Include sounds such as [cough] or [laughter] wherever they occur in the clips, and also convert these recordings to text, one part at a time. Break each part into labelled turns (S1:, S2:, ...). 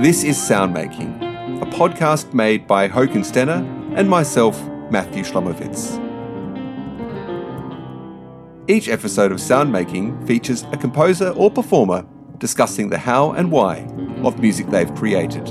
S1: This is Soundmaking, a podcast made by Håkon Stene and myself, Matthew Shlomowitz. Each episode of Soundmaking features a composer or performer discussing the how and why of music they've created.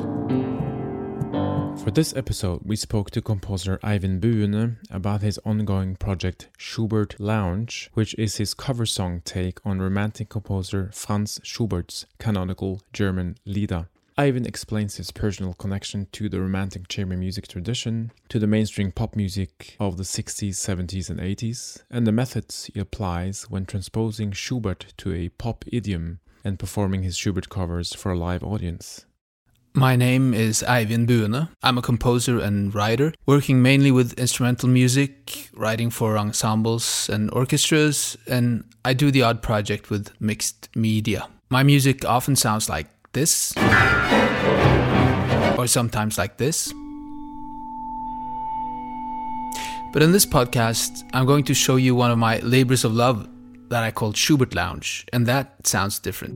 S2: For this episode, we spoke to composer Eivind Buene about his ongoing project Schubert Lounge, which is his cover song take on romantic composer Franz Schubert's canonical German Lieder. Eivind explains his personal connection to the romantic chamber music tradition, to the mainstream pop music of the 60s, 70s, and 80s, and the methods he applies when transposing Schubert to a pop idiom and performing his Schubert covers for a live audience.
S3: My name is Eivind Buene. I'm a composer and writer, working mainly with instrumental music, writing for ensembles and orchestras, and I do the odd project with mixed media. My music often sounds like this, or sometimes like this. But in this podcast, I'm going to show you one of my labors of love that I call Schubert Lounge, and that sounds different.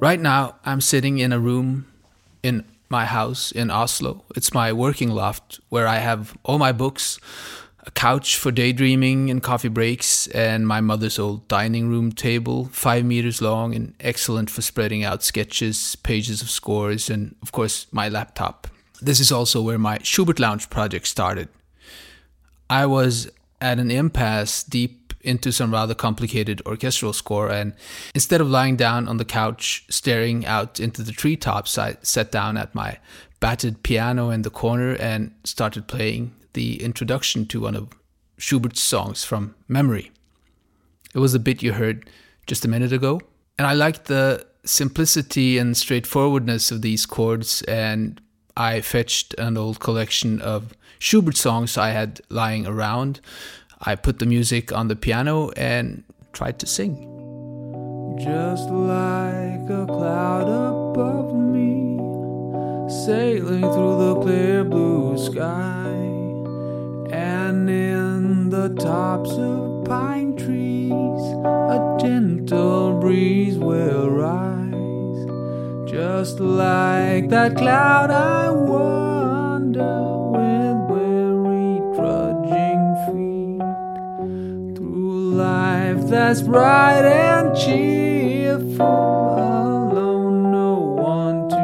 S3: Right now, I'm sitting in a room in my house in Oslo. It's my working loft where I have all my books, a couch for daydreaming and coffee breaks, and my mother's old dining room table, five meters long and excellent for spreading out sketches, pages of scores, and of course, my laptop. This is also where my Schubert Lounge project started. I was at an impasse deep into some rather complicated orchestral score. And instead of lying down on the couch staring out into the treetops, I sat down at my battered piano in the corner and started playing the introduction to one of Schubert's songs from memory. It was the bit you heard just a minute ago. And I liked the simplicity and straightforwardness of these chords. And I fetched an old collection of Schubert songs I had lying around I put the music on the piano and tried to sing.
S4: Just like a cloud above me, sailing through the clear blue sky, and in the tops of pine trees, a gentle breeze will rise. Just like that cloud, I wonder that's bright and cheerful, alone, no one to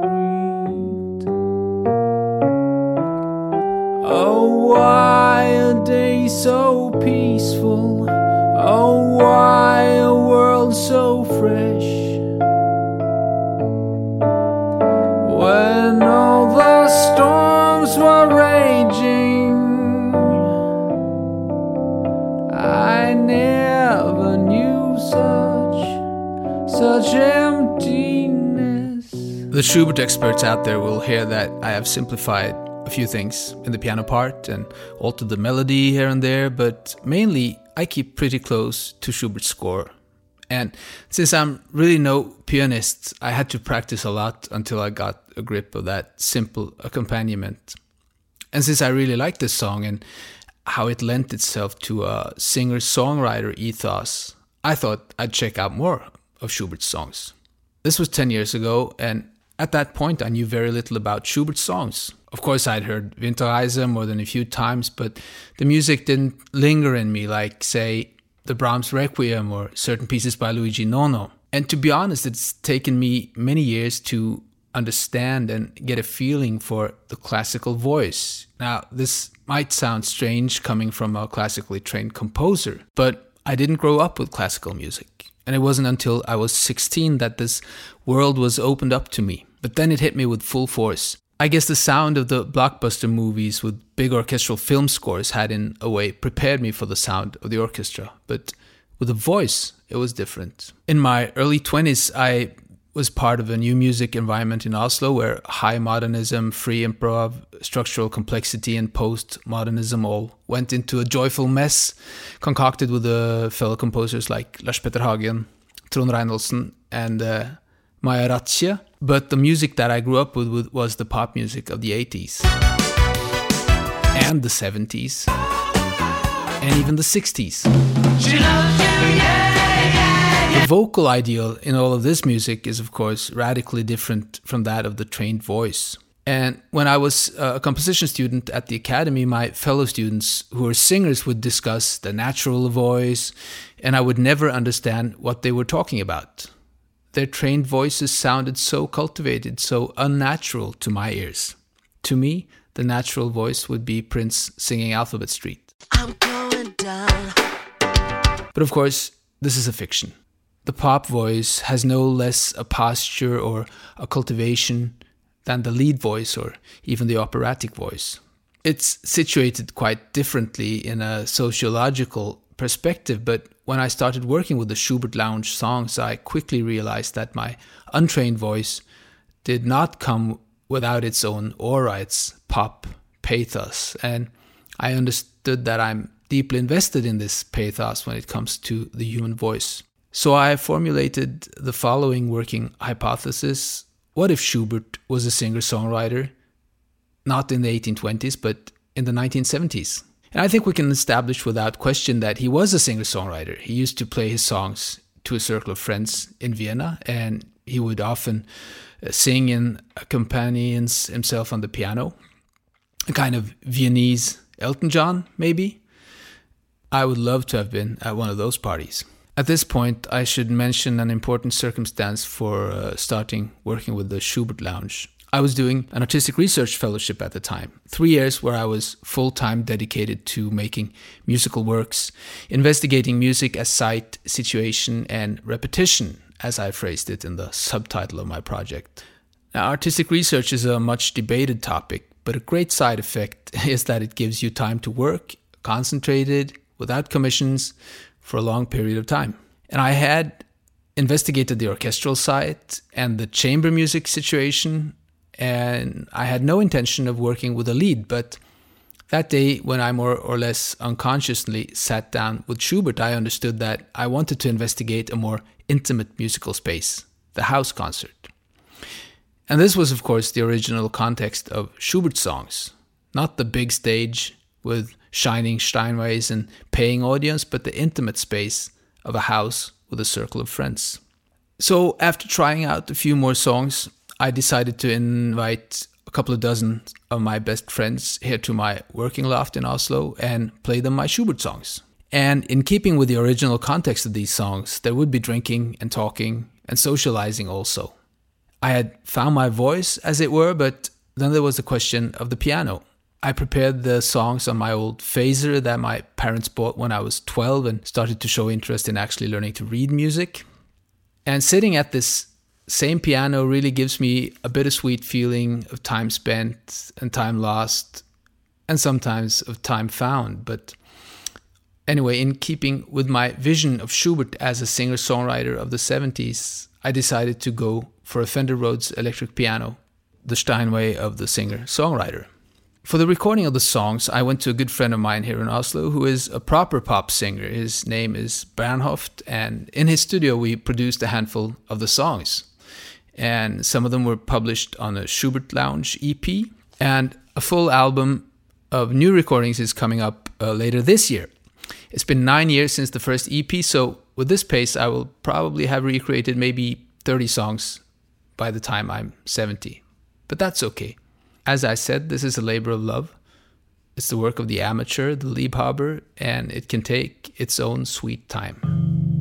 S4: greet. Oh, why a day so peaceful? The
S3: Schubert experts out there will hear that I have simplified a few things in the piano part and altered the melody here and there, but mainly I keep pretty close to Schubert's score. And since I'm really no pianist, I had to practice a lot until I got a grip of that simple accompaniment. And since I really like this song and how it lent itself to a singer songwriter ethos, I thought I'd check out more of Schubert's songs. This was 10 years ago, and at that point I knew very little about Schubert's songs. Of course, I'd heard Winterreise more than a few times, but the music didn't linger in me like, say, the Brahms Requiem or certain pieces by Luigi Nono. And to be honest, it's taken me many years to understand and get a feeling for the classical voice. Now, this might sound strange coming from a classically trained composer, but I didn't grow up with classical music. And it wasn't until I was 16 that this world was opened up to me. But then it hit me with full force. I guess the sound of the blockbuster movies with big orchestral film scores had, in a way, prepared me for the sound of the orchestra. But with a voice, it was different. In my early 20s, I was part of a new music environment in Oslo where high modernism, free improv, structural complexity, and post modernism all went into a joyful mess, concocted with uh, fellow composers like Lars Petter Hagen, Trond Reinholdsen, and uh, Maja Ratkje. But the music that I grew up with was the pop music of the 80s and the 70s and even the 60s. The vocal ideal in all of this music is, of course, radically different from that of the trained voice. And when I was uh, a composition student at the academy, my fellow students who were singers would discuss the natural voice, and I would never understand what they were talking about. Their trained voices sounded so cultivated, so unnatural to my ears. To me, the natural voice would be Prince singing Alphabet Street. But of course, this is a fiction. The pop voice has no less a posture or a cultivation than the Lied voice or even the operatic voice. It's situated quite differently in a sociological perspective, but when I started working with the Schubert Lounge songs, I quickly realized that my untrained voice did not come without its own aura, its pop pathos, and I understood that I'm deeply invested in this pathos when it comes to the human voice. So I formulated the following working hypothesis what if Schubert was a singer songwriter, not in the 1820s, but in the 1970s? And I think we can establish without question that he was a singer songwriter. He used to play his songs to a circle of friends in Vienna, and he would often uh, sing and accompany himself on the piano, a kind of Viennese Elton John, maybe. I would love to have been at one of those parties. At this point, I should mention an important circumstance for uh, starting working with the Schubert Lounge. I was doing an artistic research fellowship at the time, three years where I was full time dedicated to making musical works, investigating music as site, situation, and repetition, as I phrased it in the subtitle of my project. Now, artistic research is a much debated topic, but a great side effect [laughs] is that it gives you time to work, concentrated, without commissions, for a long period of time. And I had investigated the orchestral side and the chamber music situation, and I had no intention of working with a Lied. But that day, when I more or less unconsciously sat down with Schubert, I understood that I wanted to investigate a more intimate musical space, the house concert. And this was, of course, the original context of Schubert songs, not the big stage with shining Steinways and paying audience, but the intimate space of a house with a circle of friends. So, after trying out a few more songs, I decided to invite a couple of dozen of my best friends here to my working loft in Oslo and play them my Schubert songs. And in keeping with the original context of these songs, there would be drinking and talking and socializing also. I had found my voice, as it were, but then there was the question of the piano. I prepared the songs on my old phaser that my parents bought when I was 12 and started to show interest in actually learning to read music. And sitting at this same piano really gives me a bittersweet feeling of time spent and time lost, and sometimes of time found. But anyway, in keeping with my vision of Schubert as a singer songwriter of the 70s, I decided to go for a Fender Rhodes electric piano, the Steinway of the singer songwriter. For the recording of the songs, I went to a good friend of mine here in Oslo who is a proper pop singer. His name is Bernhoft, and in his studio, we produced a handful of the songs. And some of them were published on a Schubert Lounge EP, and a full album of new recordings is coming up uh, later this year. It's been nine years since the first EP, so with this pace, I will probably have recreated maybe 30 songs by the time I'm 70. But that's okay. As I said, this is a labor of love. It's the work of the amateur, the Liebhaber, and it can take its own sweet time.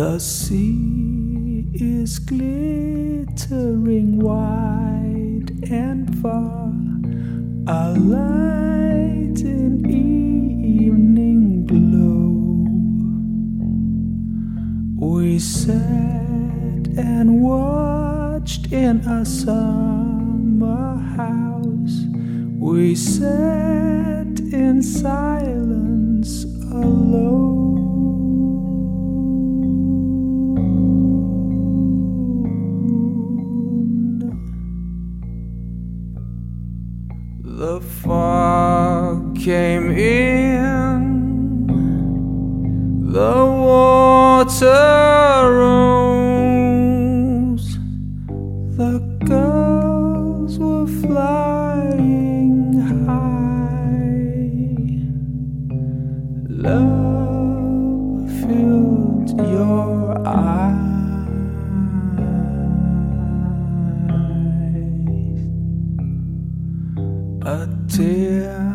S4: The sea is glittering wide and far a light in evening glow. We sat and watched in a summer house. We sat in silence alone. Rose, the girls were flying high. Love filled your eyes. A tear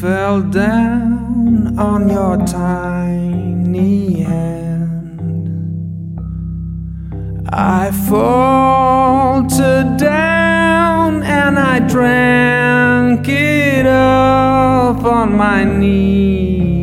S4: fell down on your tiny hand. I faltered down and I drank it up on my knees.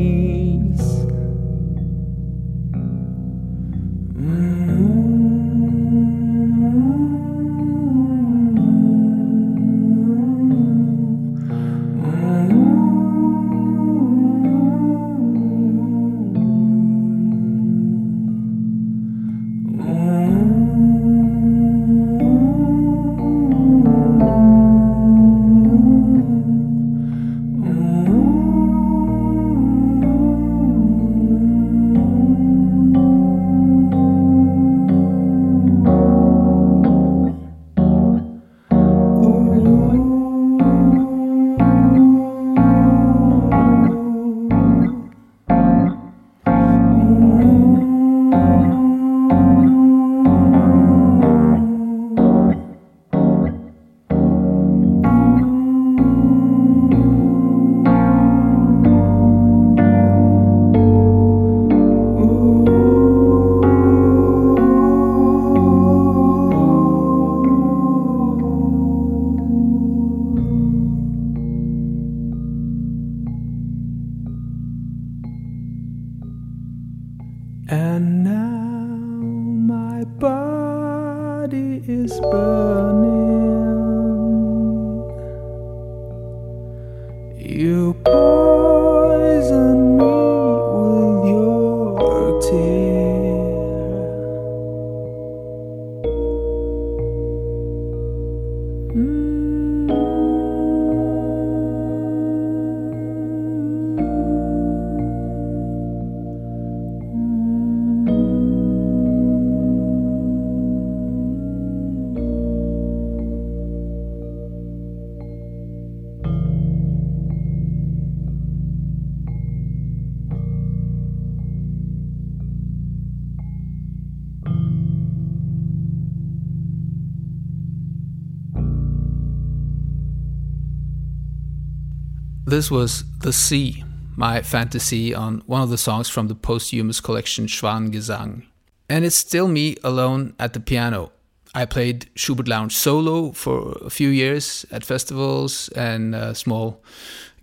S3: This was The Sea, my fantasy on one of the songs from the posthumous collection Schwanengesang. And it's still me alone at the piano. I played Schubert Lounge solo for a few years at festivals and uh, small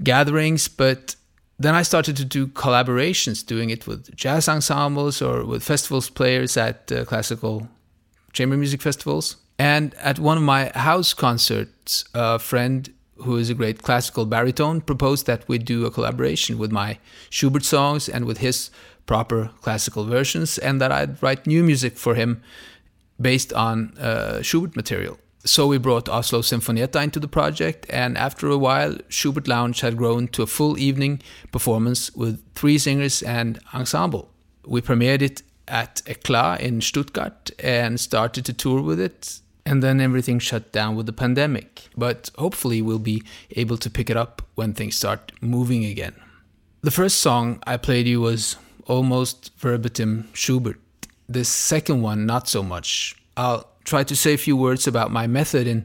S3: gatherings, but then I started to do collaborations, doing it with jazz ensembles or with festivals players at uh, classical chamber music festivals. And at one of my house concerts, a friend who is a great classical baritone proposed that we do a collaboration with my Schubert songs and with his proper classical versions, and that I'd write new music for him based on uh, Schubert material. So we brought Oslo Sinfonietta into the project, and after a while, Schubert Lounge had grown to a full evening performance with three singers and ensemble. We premiered it at Eclat in Stuttgart and started to tour with it, and then everything shut down with the pandemic. But hopefully, we'll be able to pick it up when things start moving again. The first song I played you was almost verbatim Schubert. The second one, not so much. I'll try to say a few words about my method in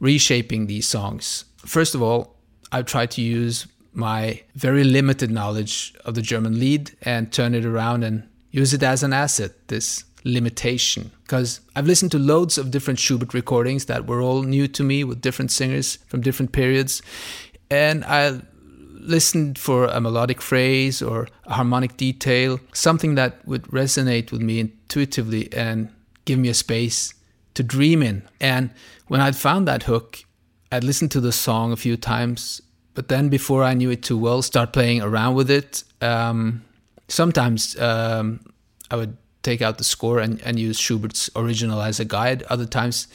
S3: reshaping these songs. First of all, I've tried to use my very limited knowledge of the German Lied and turn it around and use it as an asset, this limitation. Because I've listened to loads of different Schubert recordings that were all new to me with different singers from different periods. And I listened for a melodic phrase or a harmonic detail, something that would resonate with me intuitively and give me a space to dream in. And when I'd found that hook, I'd listened to the song a few times, but then before I knew it too well, start playing around with it. Um, sometimes um, I would take out the score and, and use Schubert's original as a guide. Other times,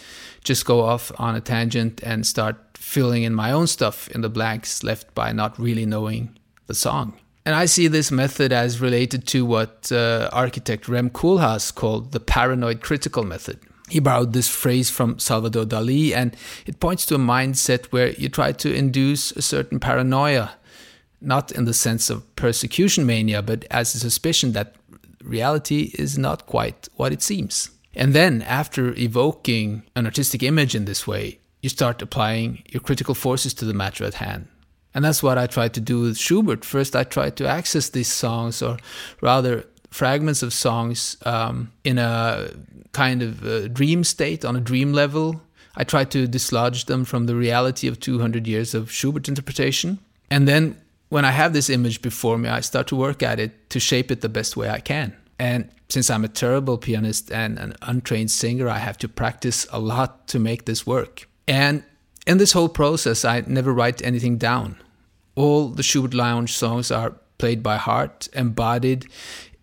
S3: just go off on a tangent and start filling in my own stuff in the blanks left by not really knowing the song. And I see this method as related to what uh, architect Rem Koolhaas called the paranoid critical method. He borrowed this phrase from Salvador Dali, and it points to a mindset where you try to induce a certain paranoia, not in the sense of persecution mania, but as a suspicion that reality is not quite what it seems. And then, after evoking an artistic image in this way, you start applying your critical forces to the matter at hand. And that's what I tried to do with Schubert. First, I tried to access these songs, or rather, fragments of songs um, in a kind of dream state, on a dream level. I tried to dislodge them from the reality of 200 years of Schubert interpretation. And then, when I have this image before me, I start to work at it to shape it the best way I can. And since I'm a terrible pianist and an untrained singer, I have to practice a lot to make this work. And in this whole process, I never write anything down all the Schubert Lounge songs are played by heart, embodied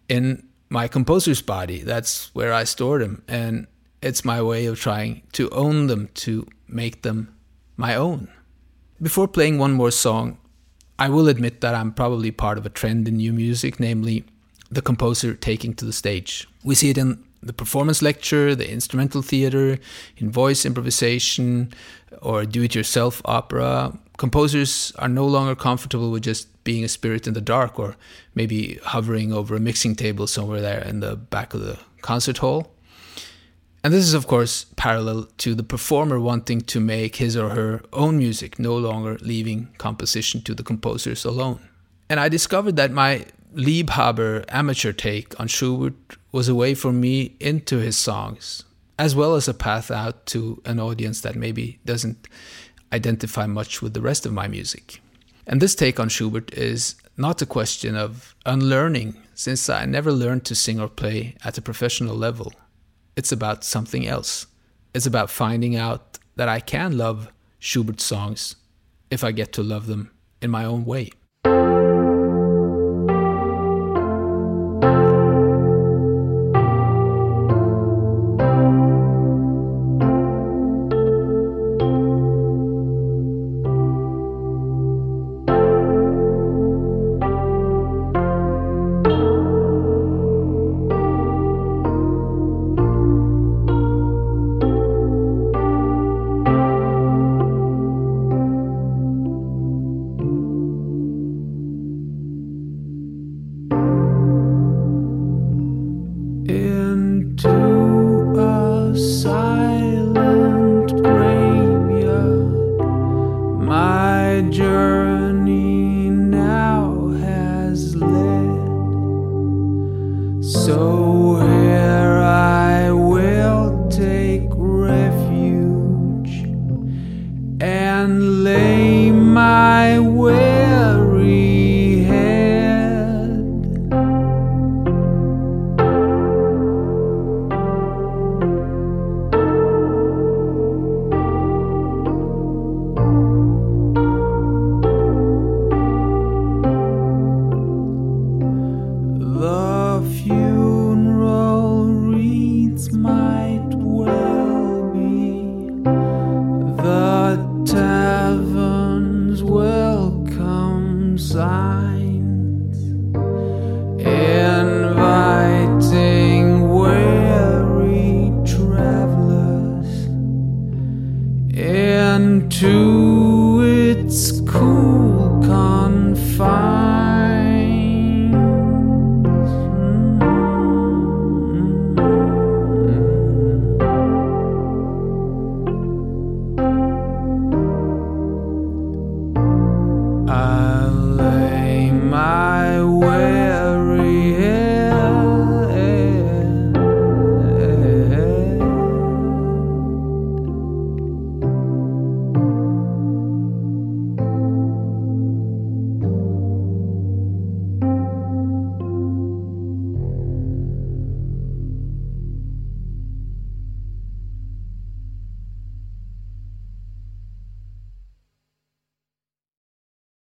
S3: in my composer's body. That's where I store them. And it's my way of trying to own them, to make them my own. Before playing one more song, I will admit that I'm probably part of a trend in new music, namely the composer taking to the stage. We see it in the performance lecture, the instrumental theater, in voice improvisation, or do it yourself opera, composers are no longer comfortable with just being a spirit in the dark or maybe hovering over a mixing table somewhere there in the back of the concert hall. And this is, of course, parallel to the performer wanting to make his or her own music, no longer leaving composition to the composers alone. And I discovered that my Liebhaber amateur take on Schubert was a way for me into his songs, as well as a path out to an audience that maybe doesn't identify much with the rest of my music. And this take on Schubert is not a question of unlearning, since I never learned to sing or play at a professional level. It's about something else. It's about finding out that I can love Schubert's songs if I get to love them in my own way.